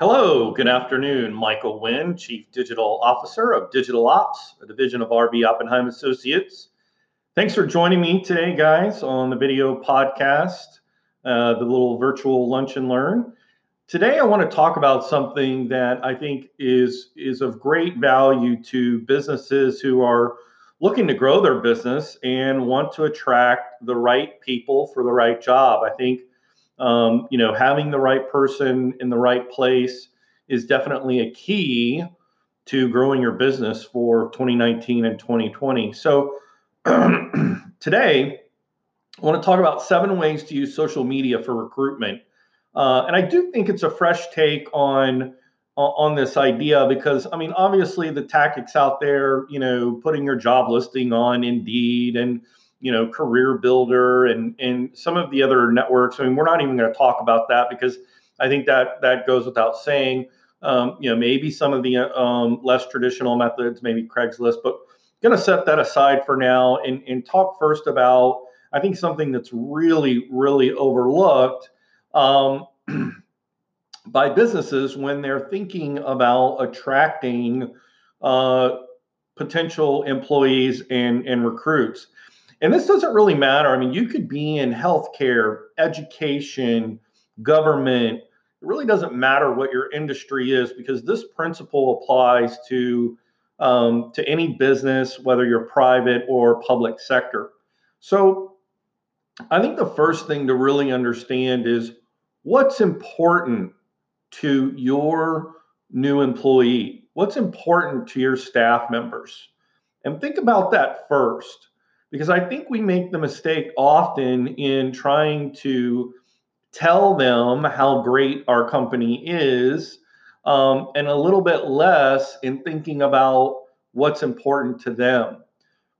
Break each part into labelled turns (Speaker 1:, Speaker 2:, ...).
Speaker 1: Hello, good afternoon. Michael Wynn, Chief Digital Officer of Digital Ops, a division of RB Oppenheim Associates. Thanks for joining me today, guys, on the video podcast, uh, the little virtual lunch and learn. Today, I want to talk about something that I think is is of great value to businesses who are looking to grow their business and want to attract the right people for the right job. I think um, you know, having the right person in the right place is definitely a key to growing your business for 2019 and 2020. So today, I want to talk about seven ways to use social media for recruitment. Uh, and I do think it's a fresh take on on this idea because I mean, obviously, the tactics out there, you know, putting your job listing on Indeed and you know, Career Builder and and some of the other networks. I mean, we're not even going to talk about that because I think that that goes without saying. Um, you know, maybe some of the um, less traditional methods, maybe Craigslist, but going to set that aside for now and, and talk first about I think something that's really really overlooked um, by businesses when they're thinking about attracting uh, potential employees and and recruits. And this doesn't really matter. I mean, you could be in healthcare, education, government. It really doesn't matter what your industry is because this principle applies to um, to any business, whether you're private or public sector. So, I think the first thing to really understand is what's important to your new employee. What's important to your staff members? And think about that first because I think we make the mistake often in trying to tell them how great our company is um, and a little bit less in thinking about what's important to them.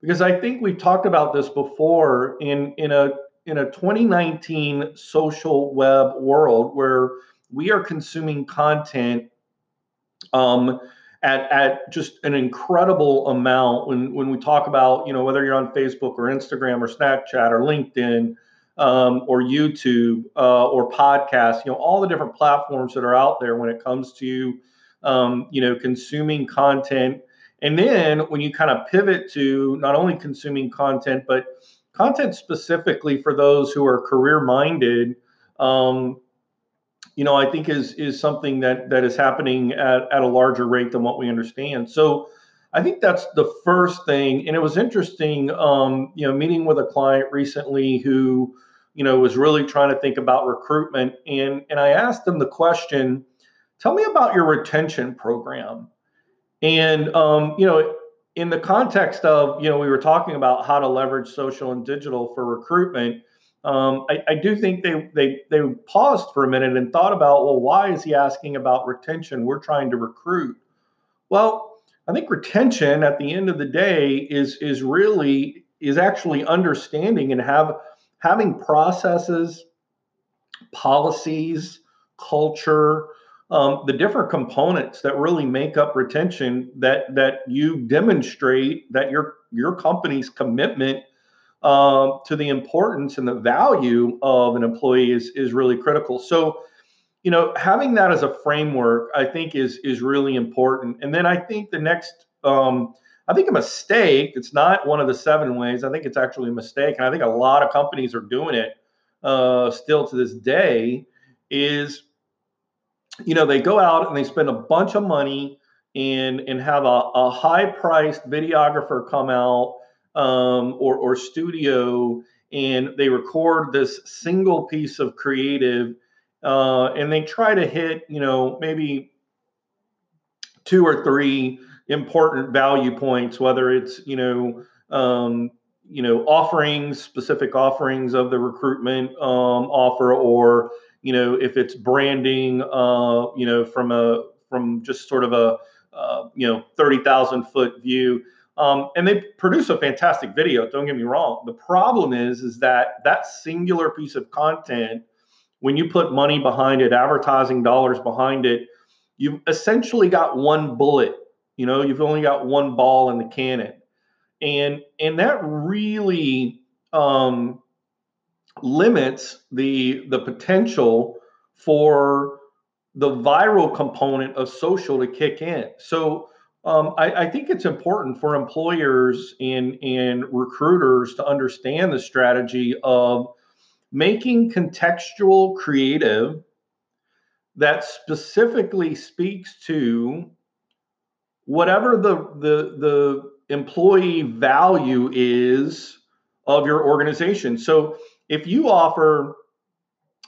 Speaker 1: Because I think we've talked about this before in, in a in a 2019 social web world where we are consuming content um, at, at just an incredible amount when, when we talk about, you know, whether you're on Facebook or Instagram or Snapchat or LinkedIn um, or YouTube uh, or podcasts, you know, all the different platforms that are out there when it comes to, um, you know, consuming content. And then when you kind of pivot to not only consuming content, but content specifically for those who are career minded, um, you know, I think is is something that that is happening at, at a larger rate than what we understand. So I think that's the first thing. And it was interesting, um, you know, meeting with a client recently who, you know, was really trying to think about recruitment. And and I asked them the question, tell me about your retention program. And um, you know, in the context of, you know, we were talking about how to leverage social and digital for recruitment um, I, I, do think they, they they paused for a minute and thought about, well, why is he asking about retention? We're trying to recruit. Well, I think retention at the end of the day is is really is actually understanding and have having processes, policies, culture, um, the different components that really make up retention that that you demonstrate that your your company's commitment um, to the importance and the value of an employee is is really critical. So, you know, having that as a framework, I think is is really important. And then I think the next, um, I think a mistake. It's not one of the seven ways. I think it's actually a mistake, and I think a lot of companies are doing it uh, still to this day. Is you know they go out and they spend a bunch of money and and have a, a high priced videographer come out um, or, or studio and they record this single piece of creative uh, and they try to hit you know maybe two or three important value points whether it's you know um, you know offerings specific offerings of the recruitment um, offer or you know if it's branding uh, you know from a from just sort of a uh, you know 30,000 foot view um, and they produce a fantastic video. Don't get me wrong. The problem is, is that that singular piece of content, when you put money behind it, advertising dollars behind it, you've essentially got one bullet. You know, you've only got one ball in the cannon, and and that really um, limits the the potential for the viral component of social to kick in. So um, I, I, think it's important for employers and, and recruiters to understand the strategy of making contextual creative that specifically speaks to whatever the, the, the employee value is of your organization. So if you offer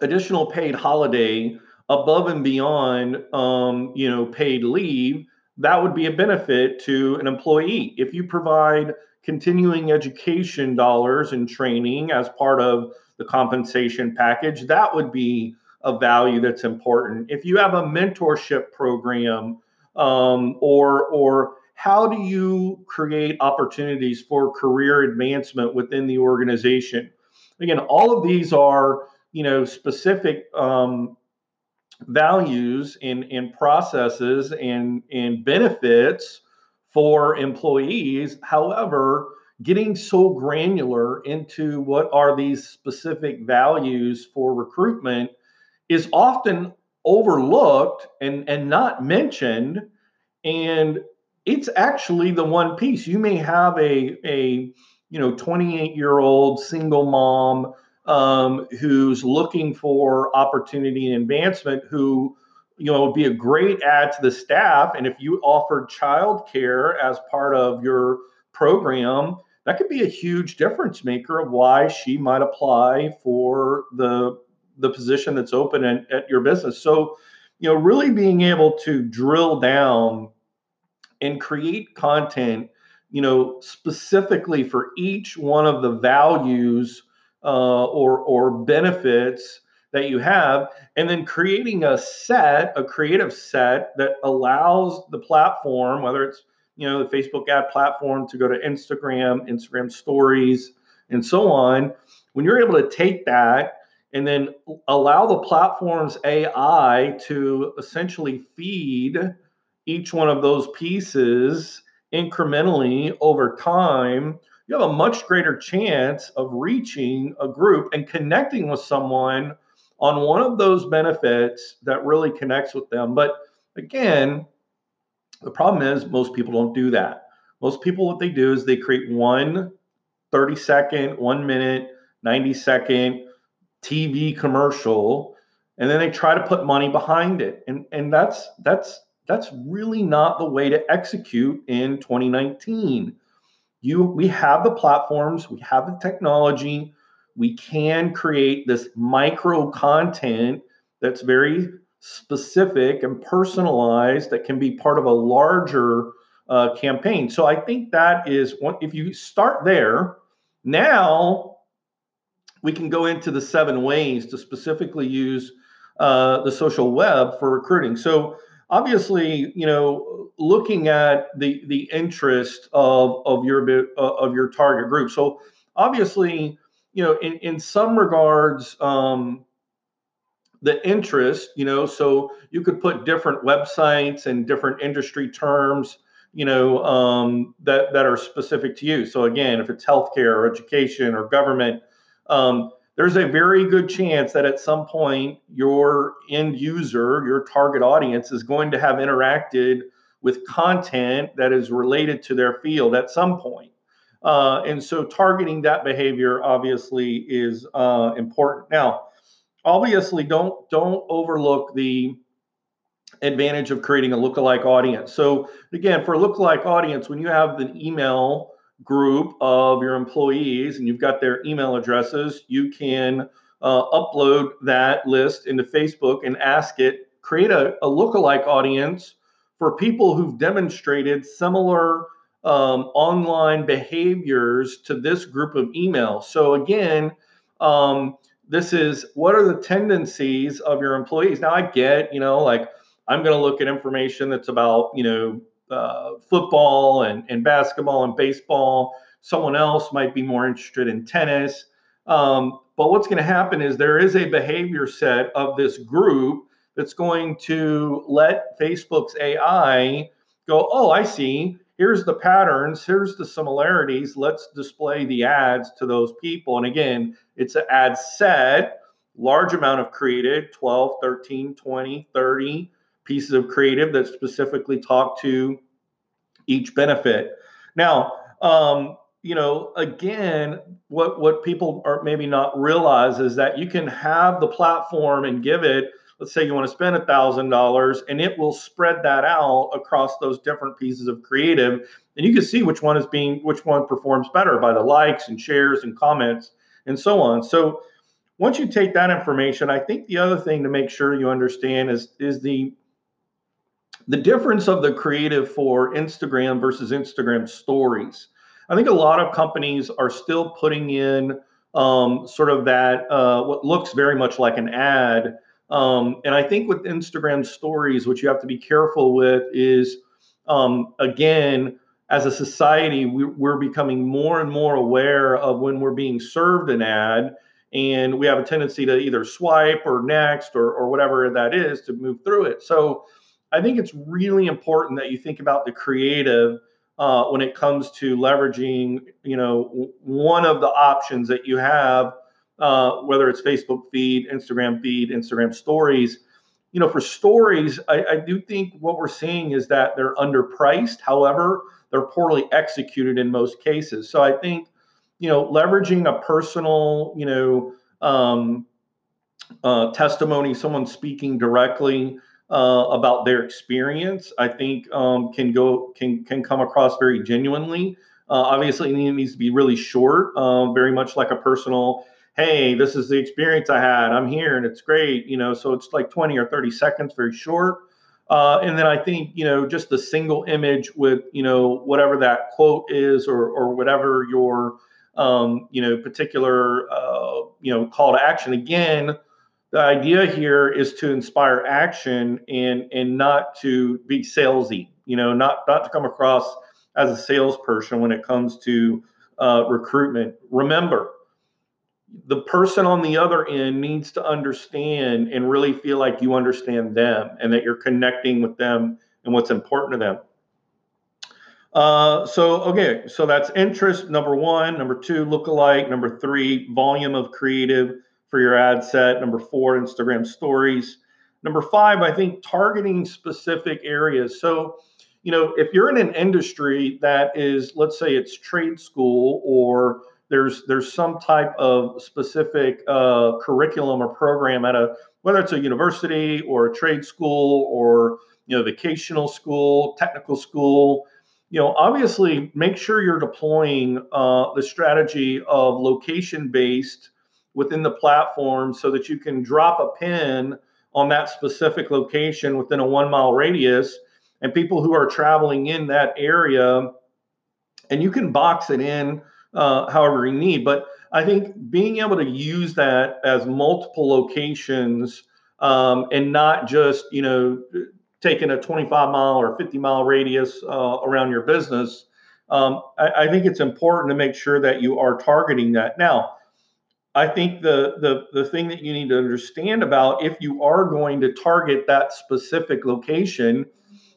Speaker 1: additional paid holiday above and beyond um, you know paid leave that would be a benefit to an employee. If you provide continuing education dollars and training as part of the compensation package that would be a value that's important. If you have a mentorship program um, or or how do you create opportunities for career advancement within the organization? Again all of these are you know specific um, values and, and processes and, and benefits for employees. However, getting so granular into what are these specific values for recruitment is often overlooked and, and not mentioned. And it's actually the one piece. You may have a, a you know 28 year old single mom um, who's looking for opportunity and advancement who you know would be a great add to the staff. And if you offered childcare as part of your program that could be a huge difference maker of why she might apply for the the position that's open at, at your business. So you know really being able to drill down and create content you know specifically for each one of the values uh, or or benefits that you have, and then creating a set, a creative set that allows the platform, whether it's you know the Facebook ad platform, to go to Instagram, Instagram Stories, and so on. When you're able to take that and then allow the platform's AI to essentially feed each one of those pieces incrementally over time you have a much greater chance of reaching a group and connecting with someone on one of those benefits that really connects with them. But again, the problem is most people don't do that. Most people, what they do is they create one 30 second, one minute, 90 second TV commercial, and then they try to put money behind it. And, and that's that's that's really not the way to execute in 2019 you we have the platforms we have the technology we can create this micro content that's very specific and personalized that can be part of a larger uh, campaign. So i think that is one if you start there now we can go into the seven ways to specifically use uh, the social web for recruiting. So obviously, you know, looking at the the interest of of your uh, of your target group. So obviously, you know, in in some regards, um, the interest, you know, so you could put different websites and different industry terms, you know, um, that that are specific to you. So again, if it's healthcare or education or government. Um, there's a very good chance that at some point your end user, your target audience, is going to have interacted with content that is related to their field at some point. Uh, and so targeting that behavior obviously is uh, important. Now, obviously, don't don't overlook the advantage of creating a lookalike audience. So again, for a lookalike audience, when you have an email group of your employees and you've got their email addresses, you can uh, upload that list into Facebook and ask it, create a, a lookalike audience for people who've demonstrated similar um, online behaviors to this group of emails. So, again, um, this is what are the tendencies of your employees? Now, I get, you know, like I'm going to look at information that's about, you know, uh, football and, and basketball and baseball. Someone else might be more interested in tennis. Um, but what's going to happen is there is a behavior set of this group that's going to let Facebook's AI go, oh, I see. Here's the patterns. Here's the similarities. Let's display the ads to those people. And again, it's an ad set. large amount of created 12 13 20 30 pieces of creative that specifically talk to each benefit. Now um, you know again what what people are maybe not realize is that you can have the platform and give it let's say you want to spend a thousand dollars and it will spread that out across those different pieces of creative and you can see which one is being which one performs better by the likes and shares and comments and so on. So once you take that information i think the other thing to make sure you understand is is the the difference of the creative for instagram versus instagram stories i think a lot of companies are still putting in um, sort of that uh, what looks very much like an ad um, and I think with Instagram stories, what you have to be careful with is, um, again, as a society, we, we're becoming more and more aware of when we're being served an ad, and we have a tendency to either swipe or next or, or whatever that is to move through it. So I think it's really important that you think about the creative uh, when it comes to leveraging, you know, one of the options that you have uh, whether it's Facebook feed, Instagram feed, Instagram stories. You know, for stories, I, I do think what we're seeing is that they're underpriced. However, they're poorly executed in most cases. So I think, you know, leveraging a personal, you know, um, uh, testimony, someone speaking directly uh, about their experience, I think um, can go can can come across very genuinely. Uh, obviously, it needs to be really short, uh, very much like a personal hey, this is the experience I had. I'm here and it's great. You know, so it's like 20 or 30 seconds, very short. Uh, and then I think, you know, just the single image with, you know, whatever that quote is or, or whatever your, um, you know, particular, uh, you know, call to action. Again, the idea here is to inspire action and and not to be salesy, you know, not not to come across as a salesperson when it comes to uh, recruitment. Remember, the person on the other end needs to understand and really feel like you understand them and that you're connecting with them and what's important to them. Uh, so, okay, so that's interest, number one. Number two, lookalike. Number three, volume of creative for your ad set. Number four, Instagram stories. Number five, I think targeting specific areas. So, you know, if you're in an industry that is, let's say it's trade school or there's there's some type of specific uh, curriculum or program at a whether it's a university or a trade school or you know vocational school, technical school. You know, obviously, make sure you're deploying uh, the strategy of location based within the platform so that you can drop a pin on that specific location within a one mile radius and people who are traveling in that area and you can box it in uh, however you need. But I think being able to use that as multiple locations um, and not just, you know, taking a 25 mile or 50 mile radius uh, around your business, um, I, I, think it's important to make sure that you are targeting that. Now, I think the, the the thing that you need to understand about if you are going to target that specific location,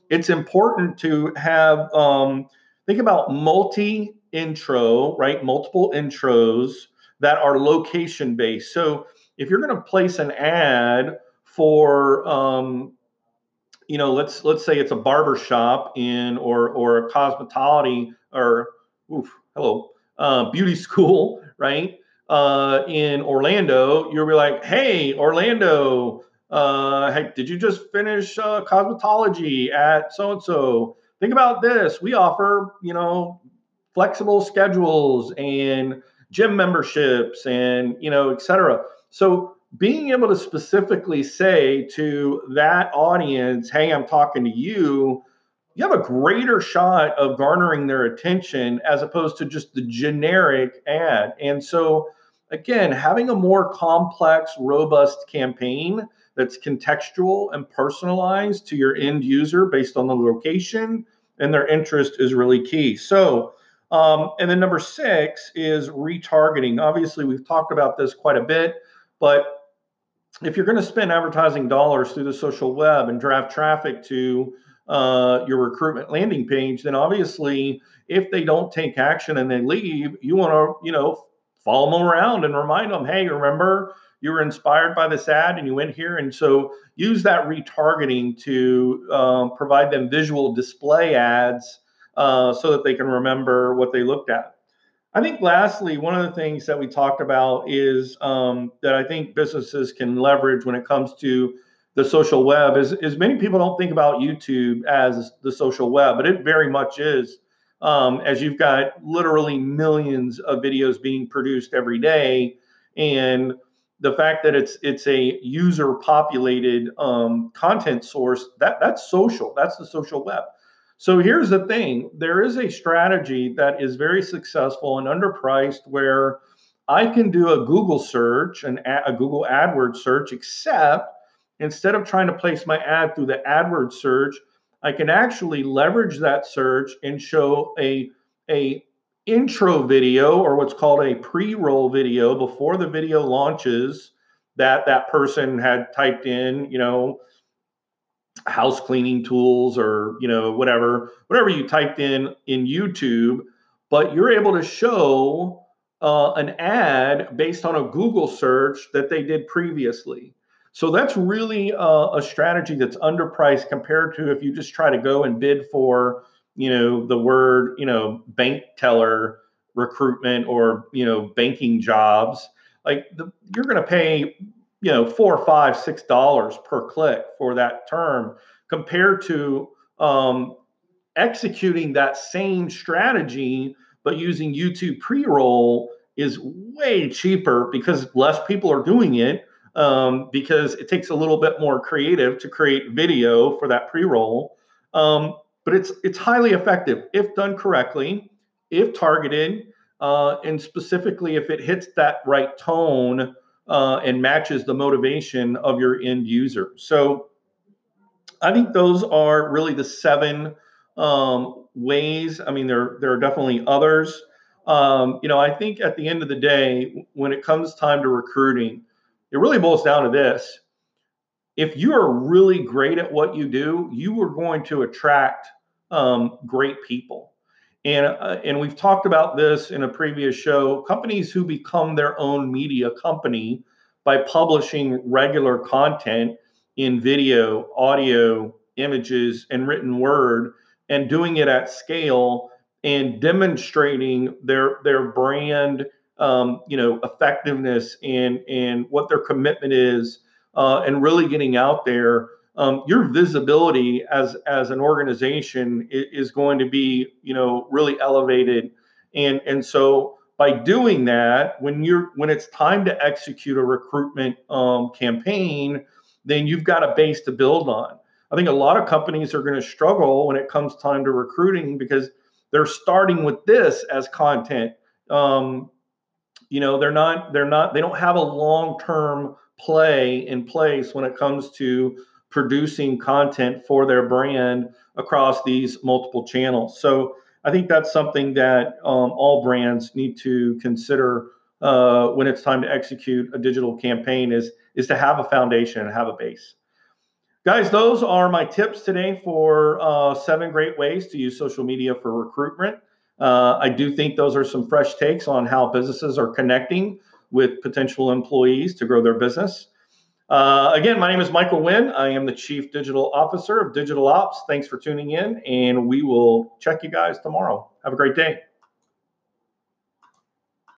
Speaker 1: it's important to have um, think about multi intro, right? Multiple intros that are location based. So if you're going to place an ad for, um, you know, let's let's say it's a barber shop in or or a cosmetology or oof, hello, uh, beauty school, right? Uh, in Orlando, you'll be like, hey, Orlando, uh, hey, did you just finish uh, cosmetology at so and so? Think about this. We offer, you know, flexible schedules and gym memberships and you know et cetera so being able to specifically say to that audience hey i'm talking to you you have a greater shot of garnering their attention as opposed to just the generic ad and so again having a more complex robust campaign that's contextual and personalized to your end user based on the location and their interest is really key so um, and then number six is retargeting. Obviously, we've talked about this quite a bit, but if you're going to spend advertising dollars through the social web and drive traffic to uh, your recruitment landing page, then obviously, if they don't take action and they leave, you want to, you know, follow them around and remind them, hey, remember, you were inspired by this ad and you went here. And so use that retargeting to um, provide them visual display ads uh, so that they can remember what they looked at. I think lastly, one of the things that we talked about is um, that I think businesses can leverage when it comes to the social web is, is many people don't think about YouTube as the social web, but it very much is. Um, as you've got literally millions of videos being produced every day, and the fact that it's it's a user populated um, content source that that's social. That's the social web. So here's the thing: there is a strategy that is very successful and underpriced where I can do a Google search, and a Google AdWords search, except instead of trying to place my ad through the AdWords search, I can actually leverage that search and show a, a intro video or what's called a pre-roll video before the video launches that that person had typed in, you know, house cleaning tools or, you know, whatever, whatever you typed in in YouTube, but you're able to show uh, an ad based on a Google search that they did previously. So that's really uh, a strategy that's underpriced compared to if you just try to go and bid for, you know, the word, you know, bank teller recruitment or, you know, banking jobs. Like the, you're going to pay, you know, four, five, six dollars per click for that term compared to um, executing that same strategy but using YouTube pre-roll is way cheaper because less people are doing it um, because it takes a little bit more creative to create video for that pre-roll. Um, but it's it's highly effective if done correctly, if targeted, uh, and specifically if it hits that right tone uh, and matches the motivation of your end user. So I think those are really the seven um, ways. I mean, there there are definitely others. Um, you know, I think at the end of the day, when it comes time to recruiting, it really boils down to this. If you are really great at what you do, you are going to attract um, great people. And, uh, and we've talked about this in a previous show. Companies who become their own media company by publishing regular content in video, audio, images, and written word, and doing it at scale and demonstrating their their brand um, you know, effectiveness and and what their commitment is, uh, and really getting out there. Um, your visibility as as an organization is, going to be, you know, really elevated, and and so by doing that, when you're when it's time to execute a recruitment um, campaign, then you've got a base to build on. I think a lot of companies are going to struggle when it comes time to recruiting because they're starting with this as content. Um, you know they're not they're not they don't have a long-term play in place when it comes to producing content for their brand across these multiple channels. So i think that's something that um, all brands need to consider uh, when it's time to execute a digital campaign is is to have a foundation and have a base. Guys those are my tips today for uh, seven great ways to use social media for recruitment uh, I do think those are some fresh takes on how businesses are connecting with potential employees to grow their business. Uh, again, my name is Michael Wynn. I am the Chief Digital Officer of Digital Ops. Thanks for tuning in, and we will check you guys tomorrow. Have a great day.